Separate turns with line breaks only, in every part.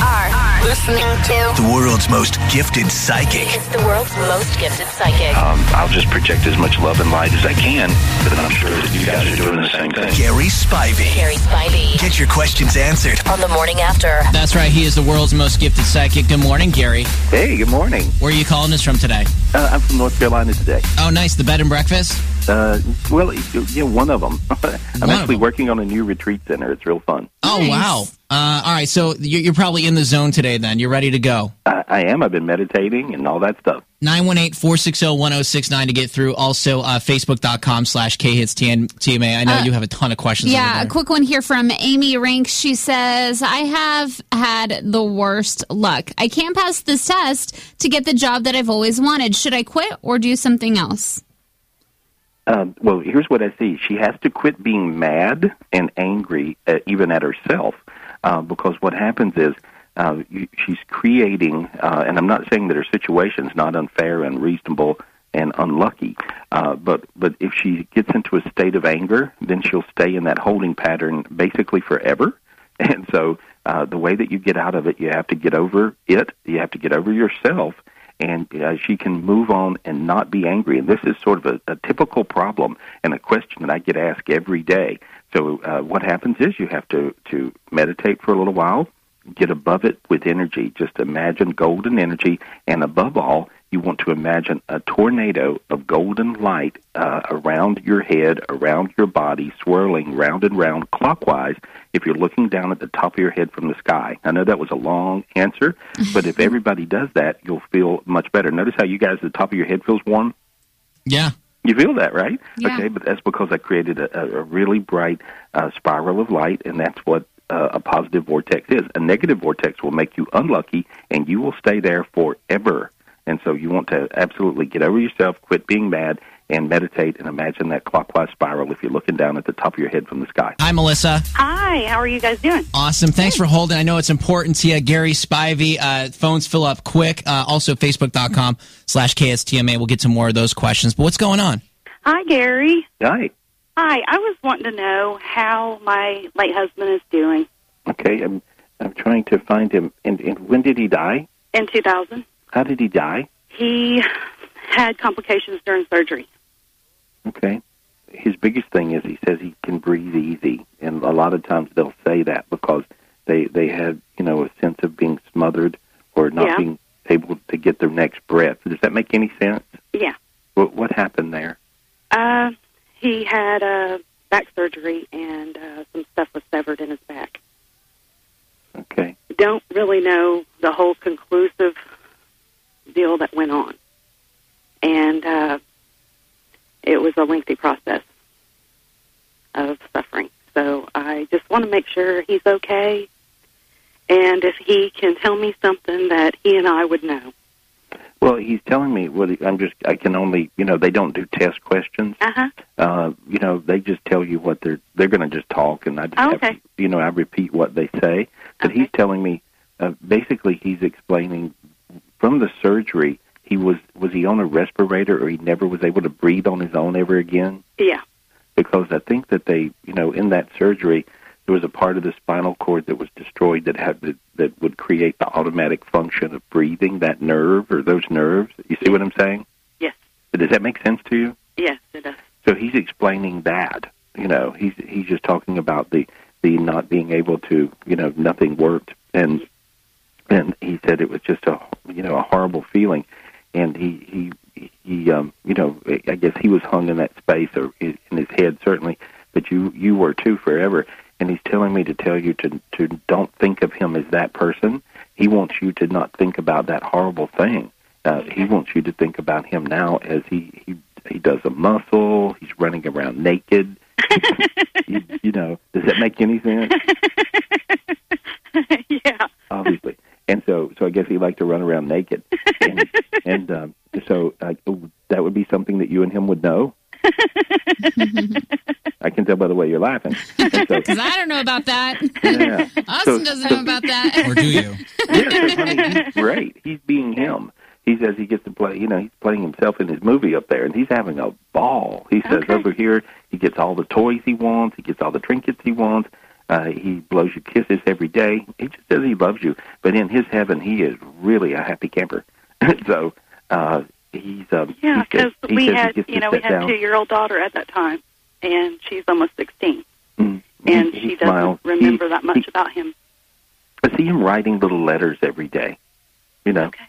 Are listening to
The world's most gifted psychic.
it's the world's most gifted psychic.
Um, I'll just project as much love and light as I can, but I'm sure that you guys are doing the same thing.
Gary Spivey.
Gary Spivey
Get your questions answered.
on the morning after.
That's right. He is the world's most gifted psychic. Good morning, Gary.
Hey, good morning.
Where are you calling us from today?
Uh, I'm from North Carolina today.
Oh, nice. The bed and breakfast.
Uh, well, yeah, one of them. I'm
One
actually
them.
working on a new retreat center. It's real fun.
Oh,
Nice.
wow. Uh, all right. So you're, you're probably in the zone today. Then you're ready to go.
I, I am. I've been meditating and all that stuff.
918-460-1069 to get through. Also, uh, facebook.com slash khitstma. I know
Uh,
you have a ton of questions.
Yeah, a quick one here from Amy Rink. She says, I have had the worst luck. I can't pass this test to get the job that I've always wanted. Should I quit or do something else?
Um, well, here's what I see. She has to quit being mad and angry, uh, even at herself, uh, because what happens is uh, you, she's creating, uh, and I'm not saying that her situation is not unfair and reasonable and unlucky, uh, but but if she gets into a state of anger, then she'll stay in that holding pattern basically forever. And so, uh, the way that you get out of it, you have to get over it. You have to get over yourself, and uh, she can move on and not be angry. And this is sort of a, a typical problem and a question that I get asked every day. So, uh, what happens is you have to to meditate for a little while, get above it with energy. Just imagine golden energy, and above all, you want to imagine a tornado of golden light uh, around your head, around your body, swirling round and round clockwise. If you're looking down at the top of your head from the sky, I know that was a long answer, but if everybody does that, you'll feel much better. Notice how you guys, the top of your head feels warm.
Yeah.
You feel that, right?
Yeah.
Okay, but that's because I created a, a really bright uh, spiral of light, and that's what uh, a positive vortex is. A negative vortex will make you unlucky, and you will stay there forever. And so you want to absolutely get over yourself, quit being mad, and meditate and imagine that clockwise spiral if you're looking down at the top of your head from the sky.
Hi, Melissa.
Hi, how are you guys doing?
Awesome. Thanks for holding. I know it's important to you. Gary Spivey. Uh, phones fill up quick. Uh, also, facebook.com slash KSTMA. We'll get to more of those questions. But what's going on?
Hi, Gary.
Hi.
Hi, I was wanting to know how my late husband is doing
Okay, I'm I'm trying to find him. And, and when did he die?
in 2000.
How did he die?
He had complications during surgery.
Okay. His biggest thing is he says he can breathe easy, and a lot of times they'll say that because they they have you know a sense of being smothered or not
Yeah.
being able to get their next breath. Does that make any sense?
Yeah.
What what happened there?
Uh, he had uh, back surgery and uh, some stuff was severed in his back.
Okay.
Don't really know the whole conclusive deal that went on. And uh, it was a lengthy process of suffering. So I just want to make sure he's okay. And if he can tell me something that he and I would know.
Well, he's telling me. Well, I'm just. I can only. You know, they don't do test questions.
Uh huh.
Uh, you know, they just tell you what they're. They're going to just talk, and I just
Oh,
have
okay.
to, you know, I repeat what they say. But
Okay.
he's telling me. Uh, basically, he's explaining from the surgery. He was was he on a respirator, or he never was able to breathe on his own ever again?
Yeah.
Because I think that they, you know, in that surgery, there was a part of the spinal cord that was destroyed that had that, that would create the automatic function of breathing. That nerve or those nerves. You see what I'm saying?
Yes.
Does that make sense to you?
Yes, it does.
So he's explaining that. You know, he's he's just talking about the the not being able to, you know, nothing worked, and and he said it was just a you know a horrible feeling, and he he he um you know I guess he was hung in that space or in his head certainly, but you you were too forever, and he's telling me to tell you to to don't think of him as that person. He wants you to not think about that horrible thing. Uh, he wants you to think about him now as he he he does a muscle. He's running around naked. you, you know, does that make any sense?
yeah.
Obviously, and so so I guess he liked to run around naked, and, and um, so uh, that would be something that you and him would know. I can tell by the way you're laughing. And so,
Because I don't know about that.
yeah.
Austin
So-
doesn't
so-
know about that.
Or do you?
yeah, so, honey, he's great. He's being him. He says he gets to play. You know, he's playing himself in his movie up there, and he's having a ball. He says
Okay.
over here he gets all the toys he wants. He gets all the trinkets he wants. Uh, he blows you kisses every day. He just says he loves you, but in his heaven, he is really a happy camper. so uh, he's um,
Yeah, because
he
we had, you know, we had a
down.
two-year-old daughter at that time, and she's almost 16,
Mm.
and
He-
she
he
doesn't
smiles.
remember
He-
that much about him.
I see him writing little letters every day, you know,
Okay.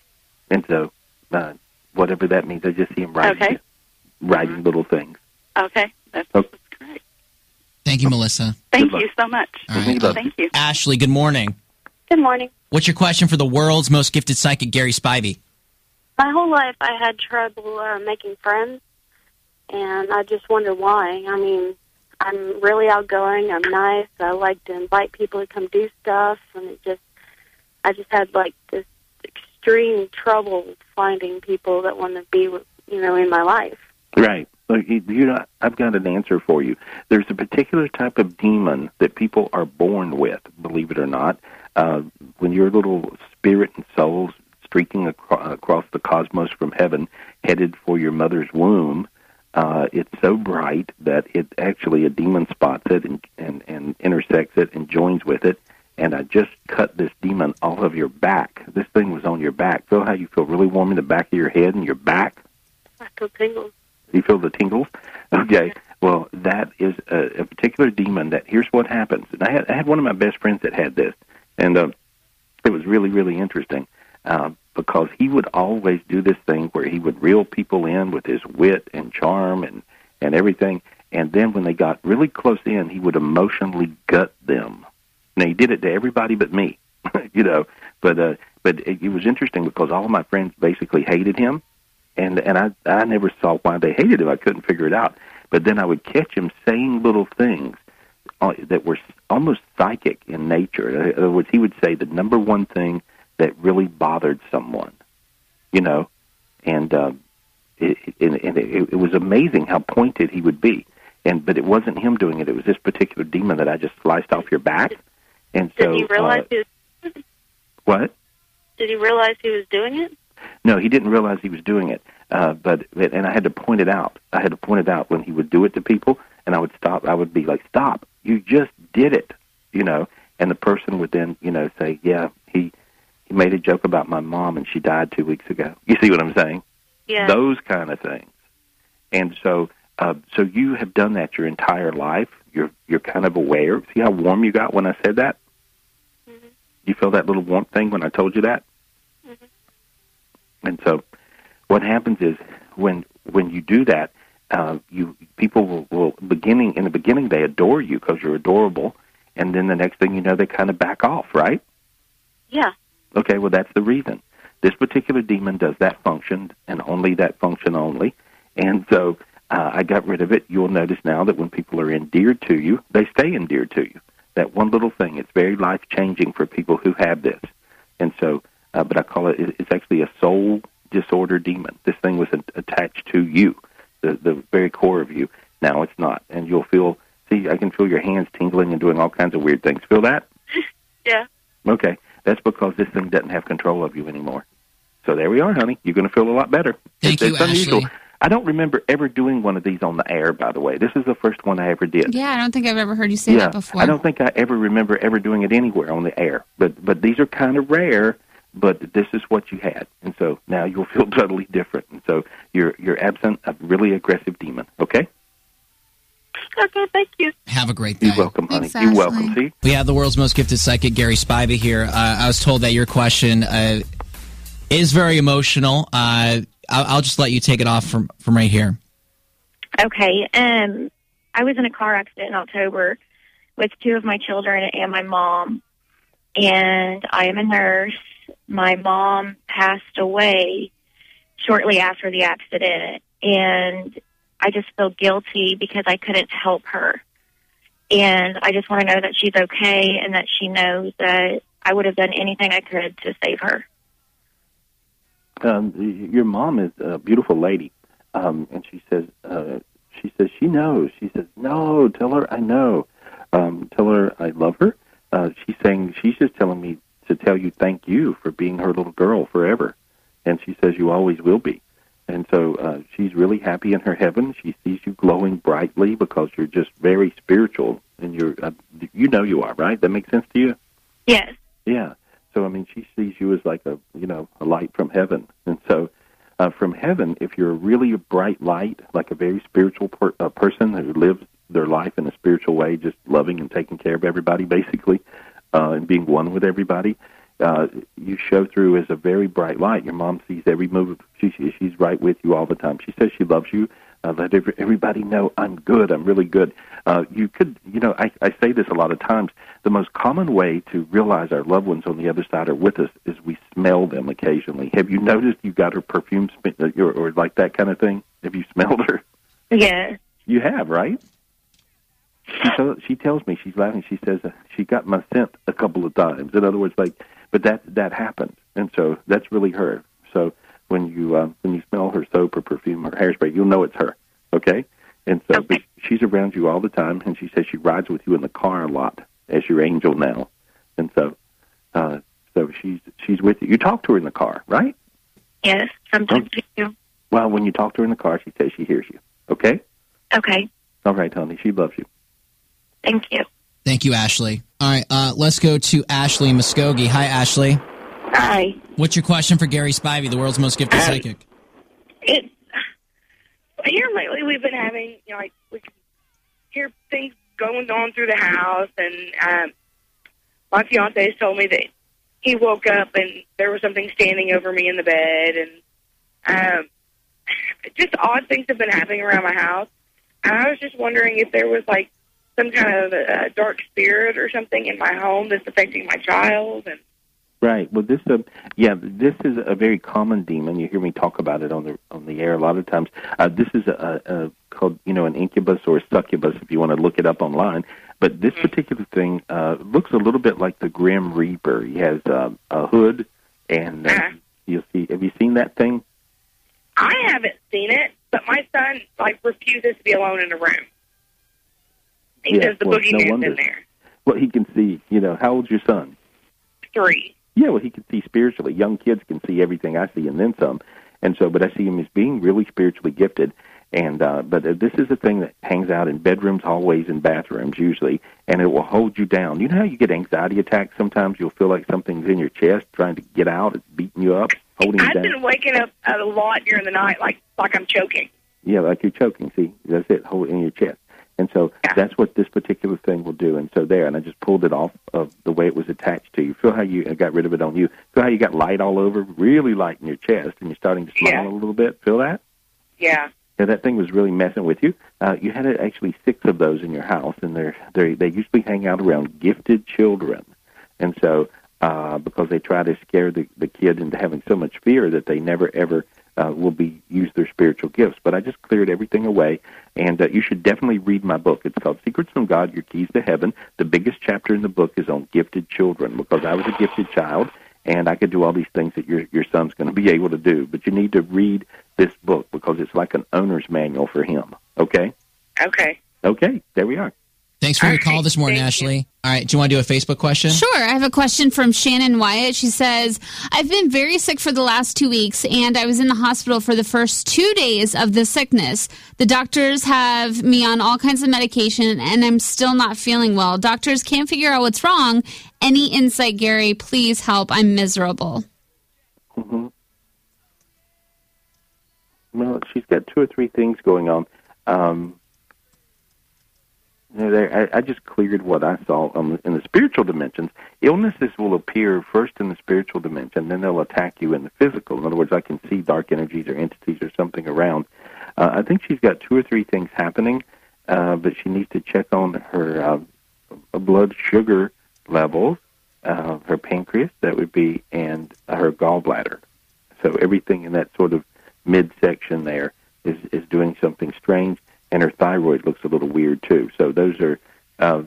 and so uh, whatever that means, I just see him writing,
Okay.
writing little things.
Okay, that's,
Okay.
That's great.
Thank you, Melissa.
Thank you so much.
All right.
Thank you.
Ashley, good morning.
Good morning.
What's your question for the world's most gifted psychic, Gary Spivey?
My whole life I had trouble uh, making friends, and I just wonder why. I mean, I'm really outgoing. I'm nice. I like to invite people to come do stuff, and it just, I just had like this extreme trouble finding people that want to be, you know, in my life.
Right. You know, I've got an answer for you. There's a particular type of demon that people are born with, believe it or not. Uh, when your little spirit and soul's streaking acro- across the cosmos from heaven, headed for your mother's womb, uh, it's so bright that it actually a demon spots it and, and, and intersects it and joins with it. And I just cut this demon off of your back. This thing was on your back. Feel how you feel really warm in the back of your head and your back?
I feel tingles.
You feel the tingles? Okay. Well, that is a, a particular demon. That here's what happens. And I had I had one of my best friends that had this, and uh, it was really really interesting uh, because he would always do this thing where he would reel people in with his wit and charm and and everything, and then when they got really close in, he would emotionally gut them. Now he did it to everybody but me, you know. But uh, but it, it was interesting because all of my friends basically hated him and and I I never saw why they hated him. I couldn't figure it out. But then I would catch him saying little things uh, that were almost psychic in nature. In other words, he would say the number one thing that really bothered someone, you know, and uh, it, and, and it, it was amazing how pointed he would be. And but it wasn't him doing it; it was this particular demon that I just sliced off your back. And so, Did
he realize
uh,
he was?
what?
Did he realize he was doing it?
No, he didn't realize he was doing it. Uh, but and I had to point it out. I had to point it out when he would do it to people, and I would stop. I would be like, "Stop! You just did it," you know. And the person would then, you know, say, "Yeah, he he made a joke about my mom, and she died two weeks ago." You see what I'm saying?
Yeah.
Those kind of things. And so, uh, so you have done that your entire life. You're you're kind of aware. See how warm you got when I said that. You feel that little warmth thing when I told you that. And so, what happens is when when you do that, uh, you people will, will beginning in the beginning they adore you because you're adorable, and then the next thing you know they kind of back off, right?
Yeah.
Okay, well that's the reason. This particular demon does that function and only that function only, and so uh, I got rid of it. You'll notice now that when people are endeared to you, they stay endeared to you. That one little thing, it's very life changing for people who have this, and so. Uh, but I call it, it- it's actually a soul disorder demon. This thing was attached to you, the, the very core of you. Now it's not. And you'll feel, see, I can feel your hands tingling and doing all kinds of weird things. Feel that?
Yeah.
Okay. That's because this thing doesn't have control of you anymore. So there we are, honey. You're going to feel a lot better.
Thank
it's,
you,
it's unusual.
Ashley.
I don't remember ever doing one of these on the air, by the way. This is the first one I ever did.
Yeah, I don't think I've ever heard you say
yeah,
that before.
I don't think I ever remember ever doing it anywhere on the air. But but these are kind of rare. But this is what you had, and so now you'll feel totally different. And so you're you're absent a really aggressive demon. Okay,
Okay. Thank you.
Have a great day.
you're welcome, honey.
Thanks,
You're
Ashley.
welcome. See,
We have the world's most gifted psychic, Gary Spivey, here. Uh, I was told that your question uh, is very emotional. Uh, I'll, I'll just let you take it off from, from right here.
Okay. Um, I was in a car accident in October with two of my children and my mom, and I am a nurse. My mom passed away shortly after the accident, and I just feel guilty because I couldn't help her. And I just want to know that she's okay and that she knows that I would have done anything I could to save her.
Um, your mom is a beautiful lady, um, and she says, uh, she says she knows. She says, no, tell her I know. Um, tell her I love her. Uh, she's saying she's just telling me to tell you thank you for being her little girl forever, and she says you always will be. And so uh, she's really happy in her heaven. She sees you glowing brightly because you're just very spiritual, and you're uh, you know you are right. That makes sense to you.
Yes.
Yeah. So I mean, she sees you as like a you know a light from heaven, and so uh, from heaven, if you're really a bright light, like a very spiritual per- uh, person who lives their life in a spiritual way, just loving and taking care of everybody, basically, uh, and being one with everybody, uh, you show through as a very bright light. Your mom sees every move. She, she's right with you all the time. She says she loves you. Uh, let every, everybody know I'm good. I'm really good. Uh, you could, you know, I, I say this a lot of times. The most common way to realize our loved ones on the other side are with us is we smell them occasionally. Have you noticed you got her perfume sp- or, or like that kind of thing? Have you smelled her?
Yeah.
You have, right? She, tell, she tells me she's laughing. She says uh, she got my scent a couple of times. In other words, like, but that that happened, and so that's really her. So when you uh, when you smell her soap or perfume or hairspray, you'll know it's her. Okay, and so but she's around you all the time, and she says she rides with you in the car a lot as your angel now, and so uh, so she's she's with you. You talk to her in the car, right?
Yes. Sometimes we do.
Well, when you talk to her in the car, she says she hears you. Okay.
Okay.
All right, honey. She loves you.
Thank you.
Thank you, Ashley. All right, uh, let's go to Ashley Muskogee. Hi, Ashley.
Hi.
What's your question for Gary Spivey, the world's most gifted psychic?
It here lately we've been having you know like we can hear things going on through the house, and um, my fiance has told me that he woke up and there was something standing over me in the bed, and um, just odd things have been happening around my house. And I was just wondering if there was like some kind of a dark spirit or something in my home that's affecting my child, and
Right. Well, this, uh, yeah, this is a very common demon. You hear me talk about it on the on the air a lot of times. Uh, this is a, a, a called, you know, an incubus or a succubus, if you want to look it up online. But this particular thing uh, looks a little bit like the Grim Reaper. He has uh, a hood, and uh, you'll see. Have you seen that thing?
I haven't seen it, but my son like refuses to be alone in a room. He
Yeah,
the
well, no
boogeyman's
wonder.
in there.
Well, he can see. You know, how old's your son?
Three.
Yeah, well, he can see spiritually. Young kids can see everything I see and then some. And so, but I see him as being really spiritually gifted. And uh, but uh, this is a thing that hangs out in bedrooms, hallways, and bathrooms usually, and it will hold you down. You know how you get anxiety attacks? Sometimes you'll feel like something's in your chest trying to get out. It's beating you up, holding you
I've
down.
been waking up a lot during the night, like like I'm choking.
Yeah, like you're choking. See, that's it, holding in your chest. And so that's what this particular thing will do. And so there, and I just pulled it off of the way it was attached to you. Feel how you I got rid of it on you. Feel how you got light all over, really light in your chest, and you're starting to smile a little bit. Feel that?
Yeah.
Yeah, that thing was really messing with you. Uh, you had uh, actually six of those in your house, and they're they're they usually hang out around gifted children, and so uh, because they try to scare the the kid into having so much fear that they never ever uh, will be use their spiritual gifts. But I just cleared everything away, and uh, you should definitely read my book. It's called Secrets from God: Your Keys to Heaven. The biggest chapter in the book is on gifted children because I was a gifted child, and I could do all these things that your your son's going to be able to do. But you need to read this book because it's like an owner's manual for him. Okay.
Okay.
Okay. There we are.
Thanks for your call this morning, Ashley. All right, do you want to do a Facebook question?
Sure. I have a question from Shannon Wyatt. She says, I've been very sick for the last two weeks, and I was in the hospital for the first two days of the sickness. The doctors have me on all kinds of medication, and I'm still not feeling well. Doctors can't figure out what's wrong. Any insight, Gary? Please help. I'm miserable.
hmm Well, she's got two or three things going on. Um, you know, there, I, I just cleared what I saw in the spiritual dimensions. Illnesses will appear first in the spiritual dimension, then they'll attack you in the physical. In other words, I can see dark energies or entities or something around. Uh, I think she's got two or three things happening, uh, but she needs to check on her uh, blood sugar levels uh, her pancreas, that would be, and her gallbladder. So everything in that sort of midsection there is is doing something strange, and her thyroid looks a little weird too. So those are uh,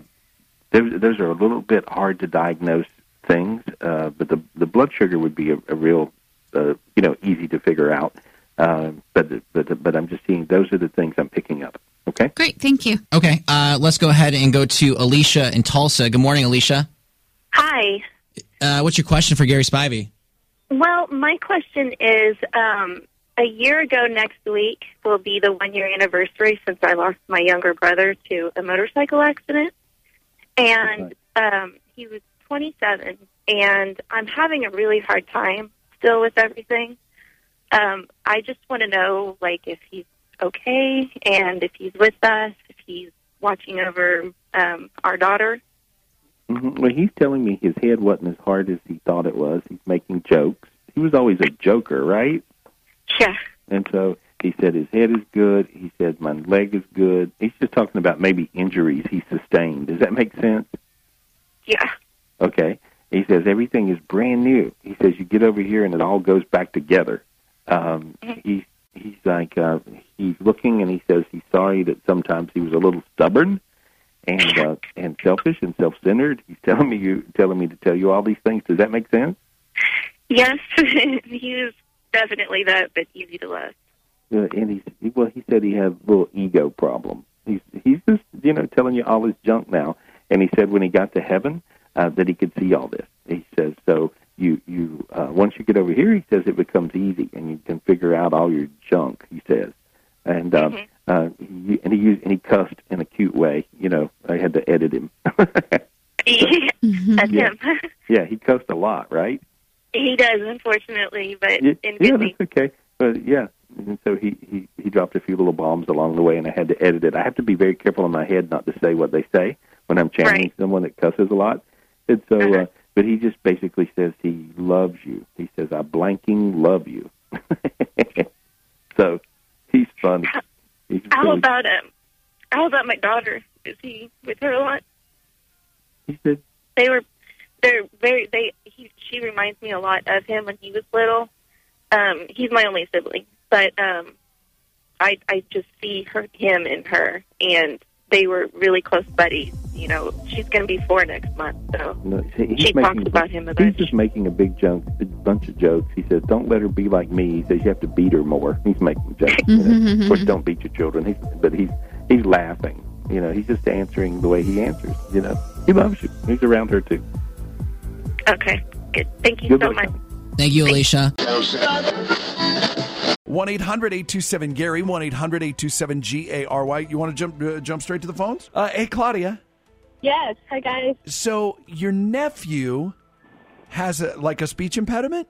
those, those are a little bit hard to diagnose things, uh, but the the blood sugar would be a, a real uh, you know easy to figure out. Uh, but but but I'm just seeing those are the things I'm picking up. Okay.
Great, thank you.
Okay, uh, let's go ahead and go to Alicia in Tulsa. Good morning, Alicia.
Hi.
Uh, what's your question for Gary Spivey?
Well, my question is um, a year ago next week will be the one year anniversary since I lost my younger brother to a motorcycle accident. And um, he was 27, and I'm having a really hard time still with everything. Um, I just want to know, like, if he's okay and if he's with us, if he's watching over um, our daughter.
hmm Well, he's telling me his head wasn't as hard as he thought it was. He's making jokes. He was always a joker, right?
Yeah.
And so he said his head is good. He said my leg is good. He's just talking about maybe injuries he sustained. Does that make sense?
Yeah.
Okay. He says everything is brand new. He says you get over here and it all goes back together. Um, he's he's like uh, he's looking and he says he's sorry that sometimes he was a little stubborn and uh, and selfish and self-centered. He's telling me you telling me to tell you all these things. Does that make sense?
Yes, he was definitely that, but easy to love.
Uh, and he's he, well, he said he had a little ego problem. He's he's just you know telling you all his junk now. And he said when he got to heaven uh, that he could see all this. He says so. You you uh, once you get over here, he says it becomes easy and you can figure out all your junk. He says, and um, uh, he, and he used and he cussed in a cute way. You know, I had to edit him.
That's
Yeah.
him.
yeah, he cussed a lot, right?
He does, unfortunately, but
Yeah,
in
yeah, that's okay. But yeah, and so he, he he dropped a few little bombs along the way, and I had to edit it. I have to be very careful in my head not to say what they say when I'm channeling someone that cusses a lot. And so, uh, but he just basically says he loves you. He says I blanking love you. so he's funny. He's
How
really,
about um? How about my daughter? Is he with her a lot?
he said
They were, they're very. They he she reminds me a lot of him when he was little. Um, he's my only sibling, but um, I I just see her him and her, and they were really close buddies. You know, she's going to be four next month, so
No, he- he's
she
making
talks about him a
He's
bunch.
just making a big junk, a bunch of jokes. He says, "Don't let her be like me." He says, "You have to beat her more." He's making jokes. you know. Of course, don't beat your children. He's, but he's he's laughing. You know, he's just answering the way he answers. You know, he loves you. He's around her too.
Okay, good. Thank you
Good
so
luck.
much.
Thank you, Alicia.
1 800 827 Gary, 1 800 827 G A R Y. You want to jump uh, jump straight to the phones? Uh, hey, Claudia.
Yes. Hi, guys.
So your nephew has a, like a speech impediment?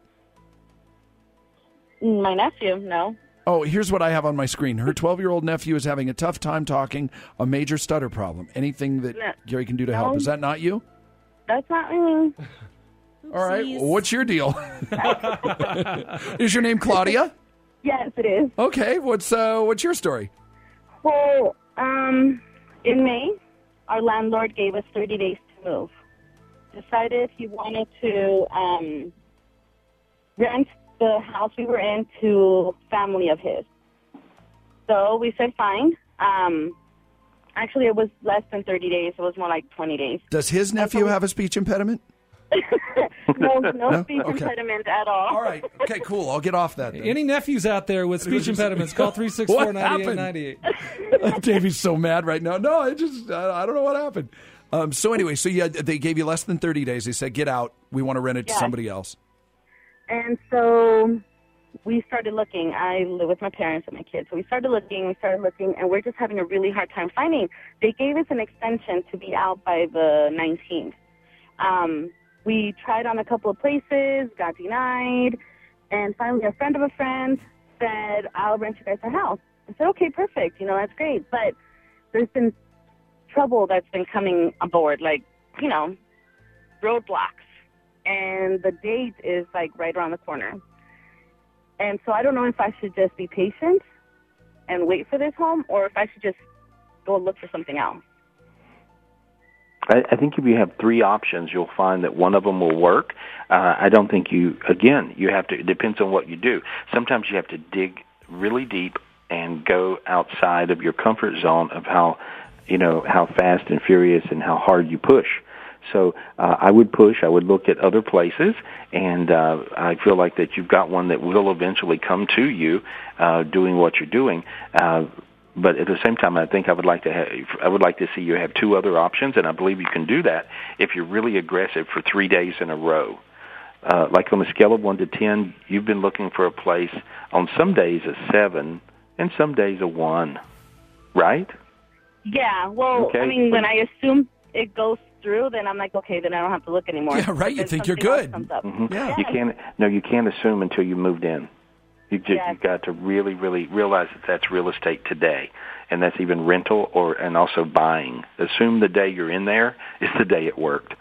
My nephew, no.
Oh, here's what I have on my screen. Her 12 year old nephew is having a tough time talking, a major stutter problem. Anything that
No.
Gary can do to help.
No.
Is that not you?
That's not me.
All right. well, what's your deal? is your name Claudia?
Yes, it is.
Okay. What's uh, what's your story?
Well, um, in May, our landlord gave us 30 days to move. Decided he wanted to um, rent the house we were in to family of his. So we said fine. Um, actually, it was less than 30 days. It was more like 20 days.
Does his nephew have a speech impediment?
No, no,
No?
speech
Okay.
impediment at all.
All right. Okay, cool. I'll get off that. Then.
Any nephews out there with speech impediments, call 364 9898.
Davey's so mad right now. No, I just I, I don't know what happened. Um, so anyway, so yeah, they gave you less than thirty days. They said, "Get out. We want to rent it to somebody else."
And so we started looking. I live with my parents and my kids. So we started looking, we started looking, and we're just having a really hard time finding. They gave us an extension to be out by the 19th. Um, we tried on a couple of places, got denied, and finally a friend of a friend said, I'll rent you guys a house. I said, okay, perfect. You know, that's great. But there's been trouble that's been coming aboard, like, you know, roadblocks and the date is like right around the corner. And so I don't know if I should just be patient and wait for this home or if I should just go look for something else.
I, I think if you have three options, you'll find that one of them will work. Uh, I don't think you. Again, you have to. It depends on what you do. Sometimes you have to dig really deep and go outside of your comfort zone of how, you know, how fast and furious and how hard you push. So uh, I would push. I would look at other places, and uh, I feel like that you've got one that will eventually come to you, uh, doing what you're doing. Uh, but at the same time, I think I would like to have, I would like to see you have two other options, and I believe you can do that if you're really aggressive for three days in a row. Uh, like on a scale of one to ten, you've been looking for a place on some days a seven and some days a one, right?
Yeah. Well,
Okay.
I mean, when I assume it goes through, then I'm like, okay, then I don't have to look anymore.
Yeah, right. You think you're good.
comes up.
Mhm. You can't. No, you can't assume until you moved in. You just,
Yes.
you've got to really, really realize that that's real estate today, and that's even rental or and also buying. Assume the day you're in there is the day it worked,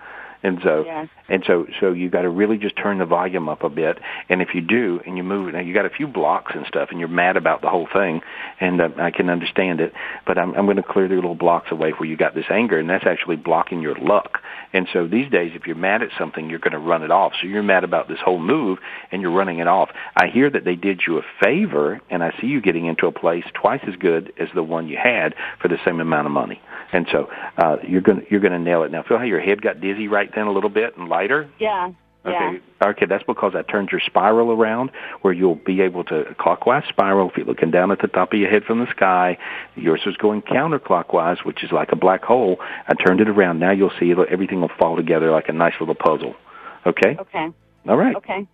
and so
Yeah.
and so so you got to really just turn the volume up a bit. And if you do, and you move, now you got a few blocks and stuff, and you're mad about the whole thing, and uh, I can understand it. But I'm I'm going to clear the little blocks away where you got this anger, and that's actually blocking your luck. And so these days, if you're mad at something, you're going to run it off. So you're mad about this whole move, and you're running it off. I hear that they did you a favor, and I see you getting into a place twice as good as the one you had for the same amount of money. And so uh, you're going to you're going to nail it. Now, feel how your head got dizzy right then a little bit and lighter.
Yeah.
Okay.
Yeah.
Okay, that's because I turned your spiral around where you'll be able to clockwise spiral if you're looking down at the top of your head from the sky. Yours was going counterclockwise, which is like a black hole. I turned it around. Now you'll see it'll, everything will fall together like a nice little puzzle. Okay?
Okay.
All right.
Okay.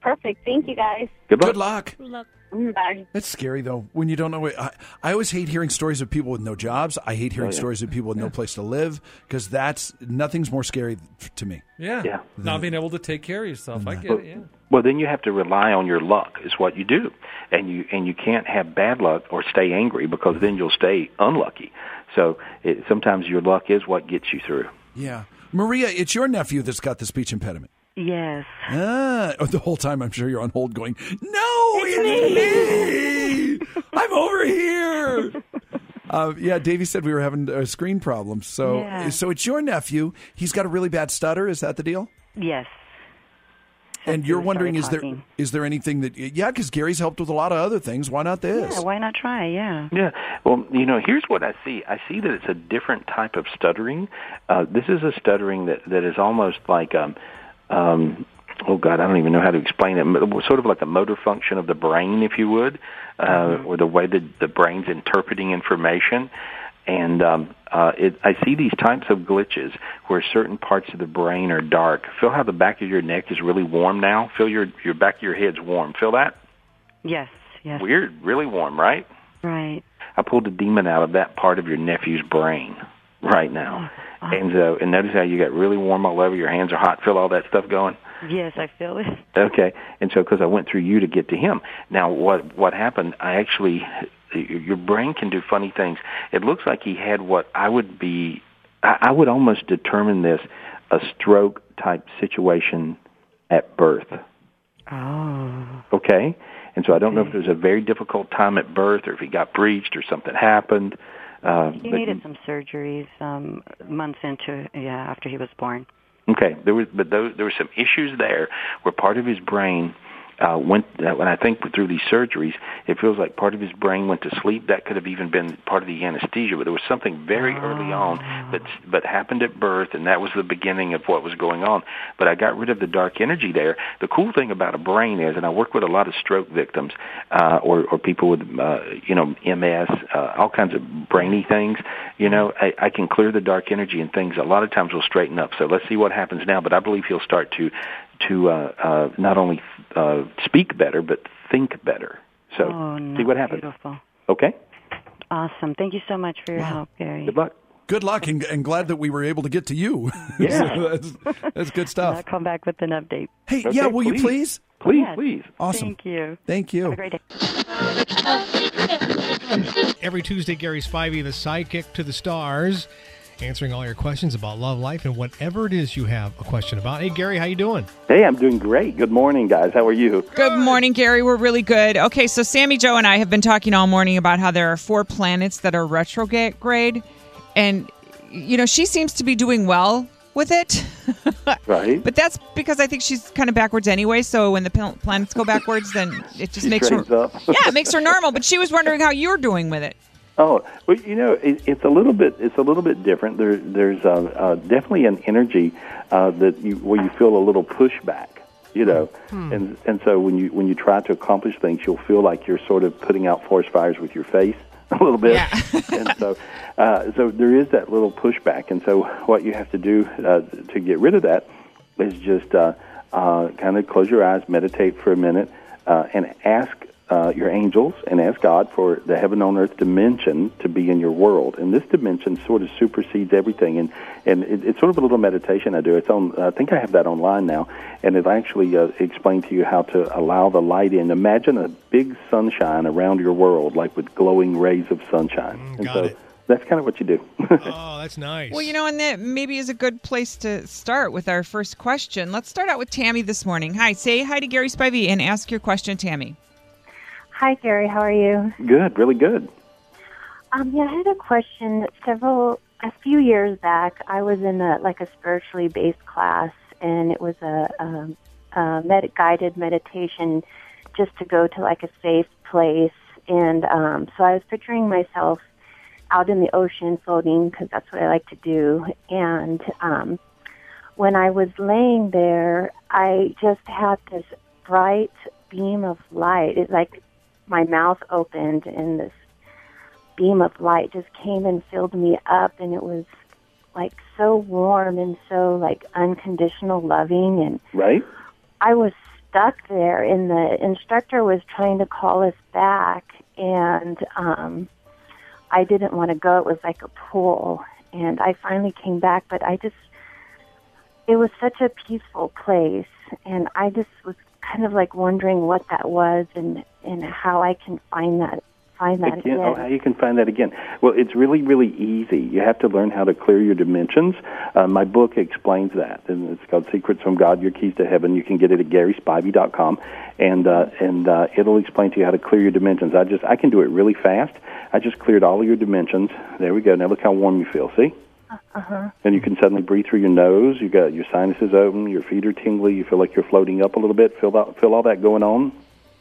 Perfect. Thank you, guys.
Good luck.
Good luck.
Good luck. Mm, Bye.
It's scary though when you don't know. What, I, I always hate hearing stories of people with no jobs. I hate hearing
Oh, yeah.
stories of people with no place to live because that's nothing's more scary to me.
Yeah.
Yeah.
Not being able to take care of yourself. I get
Well,
it. Yeah.
well, then you have to rely on your luck. Is what you do, and you and you can't have bad luck or stay angry because then you'll stay unlucky. So it, sometimes your luck is what gets you through.
Yeah, Maria, it's your nephew that's got the speech impediment.
Yes.
Ah, the whole time I'm sure you're on hold going, no, it's me. I'm over here. Uh, yeah, Davey said we were having a screen problem. So,
Yeah.
so it's your nephew. He's got a really bad stutter. Is that the deal?
Yes.
and you're wondering, is
started
there
talking.
is there anything that? Yeah, because Gary's helped with a lot of other things. Why not this?
Yeah, why not try? Yeah.
Yeah. Well, you know, here's what I see. I see that it's a different type of stuttering. Uh, this is a stuttering that that is almost like um, um, oh God, I don't even know how to explain it. Sort of like a motor function of the brain, if you would, uh, or the way that the brain's interpreting information. And um, uh, it, I see these types of glitches where certain parts of the brain are dark. Feel how the back of your neck is really warm now. Feel your your back of your head's warm. Feel that?
Yes. Yes.
Weird, really warm, right?
Right.
I pulled a demon out of that part of your nephew's brain right now. And so, and notice how you got really warm all over. Your hands are hot. Feel all that stuff going.
Yes, I feel it.
Okay. And so, because I went through you to get to him. Now, what what happened? I actually, your brain can do funny things. It looks like he had what I would be. I, I would almost determine this a stroke type situation at birth.
Oh.
Okay? And so I don't know if it was a very difficult time at birth or if he got breached or something happened. Uh,
He needed some surgeries um, months into yeah after he was born.
Okay, there was, but those, there were some issues there where part of his brain uh, went. When I think through these surgeries, it feels like part of his brain went to sleep. That could have even been part of the anesthesia, but there was something very early on that but happened at birth, and that was the beginning of what was going on. But I got rid of the dark energy there. The cool thing about a brain is, and I work with a lot of stroke victims uh, or or people with uh, you know MS, uh, all kinds of brainy things. You know, I, I can clear the dark energy and things. A lot of times will straighten up. So let's see what happens now. But I believe he'll start to to uh, uh, not only uh, speak better but think better. So
oh, no,
see what happens.
Beautiful.
Okay.
Awesome. Thank you so much for your help, Gary.
Good luck.
Good luck, and, and glad that we were able to get to you.
Yeah.
So that's, that's good stuff.
I'll come back with an update.
Hey, yeah, will you please?
Please,
Yes.
please.
Awesome.
Thank you.
Thank you.
Have a great day.
Every Tuesday, Gary Spivey, the sidekick to the stars, answering all your questions about love life and whatever it is you have a question about. Hey, Gary, how you doing?
Hey, I'm doing great. Good morning, guys. How are you?
Good morning, Gary. We're really good. Okay, so Sammy Joe and I have been talking all morning about how there are four planets that are retrograde, and you know, she seems to be doing well with it.
Right.
But that's because I think she's kind of backwards anyway. So when the planets go backwards, then it just
She
makes her.
up.
yeah, it makes her normal. But she was wondering how you're doing with it.
Oh, well, you know, it, it's a little bit it's a little bit different. There, there's uh, uh, definitely an energy uh, that you where you feel a little pushback. You know,
Hmm.
and and so when you when you try to accomplish things, you'll feel like you're sort of putting out forest fires with your face a little bit. yeah. and so, uh, so there is that little pushback. And so, what you have to do uh, to get rid of that is just uh, uh, kind of close your eyes, meditate for a minute, uh, and ask uh, your angels and ask God for the heaven on earth dimension to be in your world. And this dimension sort of supersedes everything. And and it, it's sort of a little meditation I do. It's on. I think I have that online now, and it actually uh, explains to you how to allow the light in. Imagine a big sunshine around your world, like with glowing rays of sunshine. and
got
so
it.
that's kind of what you do.
Oh, that's nice.
Well, you know, and that maybe is a good place to start with our first question. Let's start out with Tammy this morning. Hi, say hi to Gary Spivey and ask your question, Tammy.
Hi, Gary. How are you?
good, really good.
Um, yeah, I had a question. Several, a few years back, I was in a like a spiritually based class, and it was a, um, a med- guided meditation, just to go to like a safe place. And um, so I was picturing myself out in the ocean floating because that's what I like to do. And um, when I was laying there, I just had this bright beam of light. It like my mouth opened and this beam of light just came and filled me up and it was like so warm and so like unconditional loving and
Right?
I was stuck there and the instructor was trying to call us back and um I didn't want to go. It was like a pool and I finally came back but I just it was such a peaceful place and I just was kind of like wondering what that was and and how I can find that find that
Again,
again.
oh, how you can find that again? Well, it's really, really easy. You have to learn how to clear your dimensions. Uh, my book explains that, and it's called "Secrets from God: Your Keys to Heaven." You can get it at GarySpivey.com, and uh, and uh, it'll explain to you how to clear your dimensions. I just I can do it really fast. I just cleared all of your dimensions. There we go. Now look how warm you feel. See?
Uh-huh.
And you can suddenly breathe through your nose. You got your sinuses open. Your feet are tingly. You feel like you're floating up a little bit. Feel that? Feel all that going on?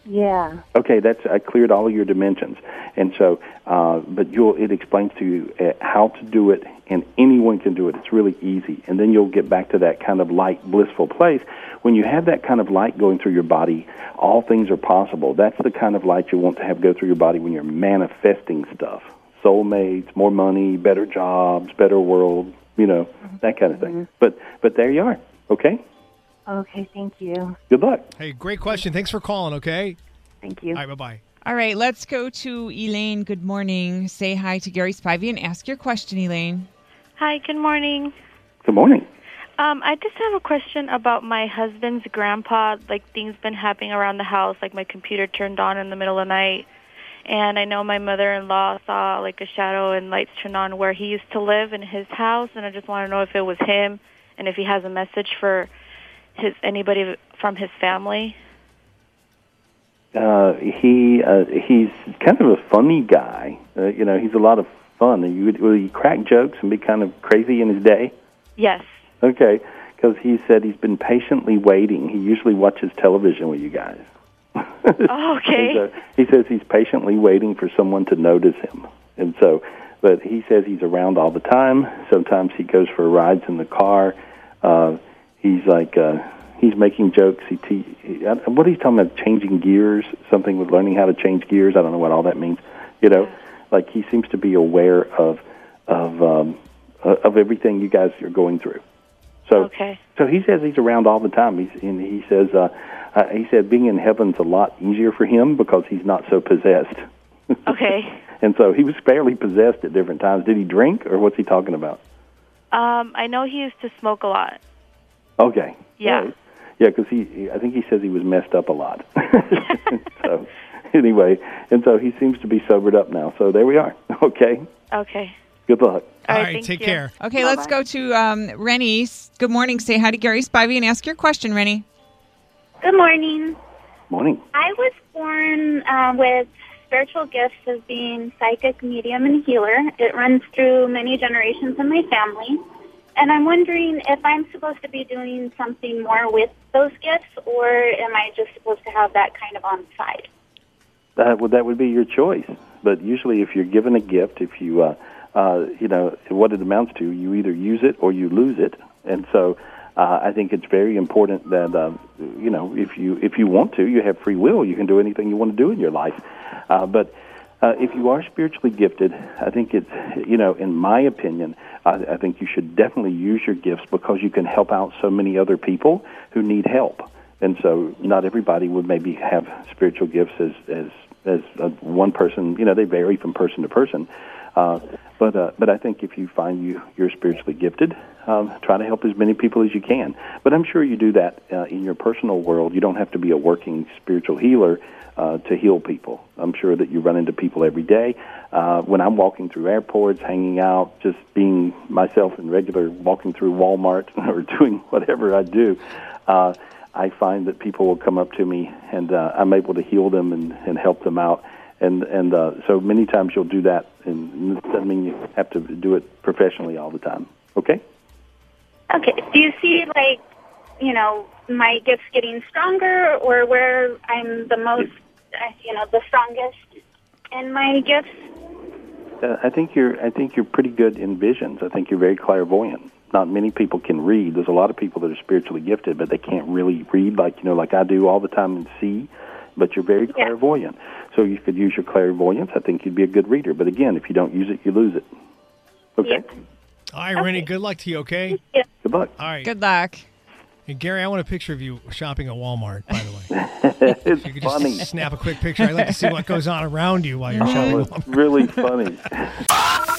Yeah.
Okay, that's I cleared all of your dimensions, and so, uh, but you'll it explains to you uh, how to do it, and anyone can do it. It's really easy, and then you'll get back to that kind of light, blissful place. When you have that kind of light going through your body, all things are possible. That's the kind of light you want to have go through your body when you're manifesting stuff, soulmates, more money, better jobs, better world, you know, that kind of thing. But but there you are. Okay,
Okay, thank you.
good luck.
Hey, great question. Thanks for calling, okay?
Thank you.
All right, bye bye.
All right, let's go to Elaine. Good morning. Say hi to Gary Spivey and ask your question, Elaine.
Hi, good morning.
Good morning.
Um, I just have a question about my husband's grandpa. Like things been happening around the house, like my computer turned on in the middle of the night, and I know my mother-in-law saw like a shadow and lights turn on where he used to live in his house, and I just want to know if it was him and if he has a message for his anybody from his family.
uh, he uh, he's kind of a funny guy. Uh, you know, he's a lot of fun. You would, will he crack jokes and be kind of crazy in his day?
Yes.
Okay, because he said he's been patiently waiting. He usually watches television with you guys.
Oh, okay.
So he says he's patiently waiting for someone to notice him. And so, but he says he's around all the time. Sometimes he goes for rides in the car. Uh, he's like, uh, he's making jokes. He, te- he uh, what he's talking about, changing gears, something with learning how to change gears. I don't know what all that means. You know, like he seems to be aware of, of, um, uh, of everything you guys are going through. So,
Okay.
so he says he's around all the time. He's, and he says, uh, uh, he said being in heaven's a lot easier for him because he's not so possessed.
Okay.
And so he was fairly possessed at different times. Did he drink, or what's he talking about?
Um, I know he used to smoke a lot.
Okay.
Yeah.
Right. Yeah, because he, he, I think he says he was messed up a lot. so, anyway, and so he seems to be sobered up now. So there we are. Okay.
Okay.
Good luck.
All
All
right,
right, take
you.
care. Okay, let's go to um, Rennie. Good morning. Say hi to Gary Spivey and ask your question, Rennie.
Good morning.
Morning.
I was born uh, with spiritual gifts as being psychic, medium, and healer. It runs through many generations in my family. And I'm wondering if I'm supposed to be doing something more with those gifts, or am I just supposed to have that kind of on the side?
That would that would be your choice. But usually, if you're given a gift, if you uh, uh, you know what it amounts to, you either use it or you lose it. And so, uh, I think it's very important that uh, you know if you if you want to, you have free will. You can do anything you want to do in your life. Uh, but uh, if you are spiritually gifted, I think it's you know, in my opinion, I, I think you should definitely use your gifts because you can help out so many other people who need help. And so, not everybody would maybe have spiritual gifts as as as uh, one person. You know, they vary from person to person. Uh, but uh, but I think if you find you you're spiritually gifted, um, try to help as many people as you can. But I'm sure you do that uh, in your personal world. You don't have to be a working spiritual healer uh, to heal people. I'm sure that you run into people every day. Uh, when I'm walking through airports, hanging out, just being myself in regular walking through Walmart or doing whatever I do. Uh, I find that people will come up to me and uh, I'm able to heal them and, and help them out. And and uh, so many times you'll do that, and it doesn't mean you have to do it professionally all the time. Okay.
Okay. Do you see like, you know, my gifts getting stronger, or where I'm the most, uh, you know, the strongest in my gifts?
Uh, I think you're. I think you're pretty good in visions. I think you're very clairvoyant. Not many people can read. There's a lot of people that are spiritually gifted, but they can't really read like you know, like I do all the time and see. But you're very clairvoyant, so you could use your clairvoyance. I think you'd be a good reader. But again, if you don't use it, you lose it. Okay.
All right, Rennie, good luck to you, okay?
Good luck.
All right.
Good luck.
And Gary, I want a picture of you shopping at Walmart, by the way.
it's
you could
funny.
just snap a quick picture. I'd like to see what goes on around you while you're oh, shopping
Oh,
at
it's
Walmart.
really funny.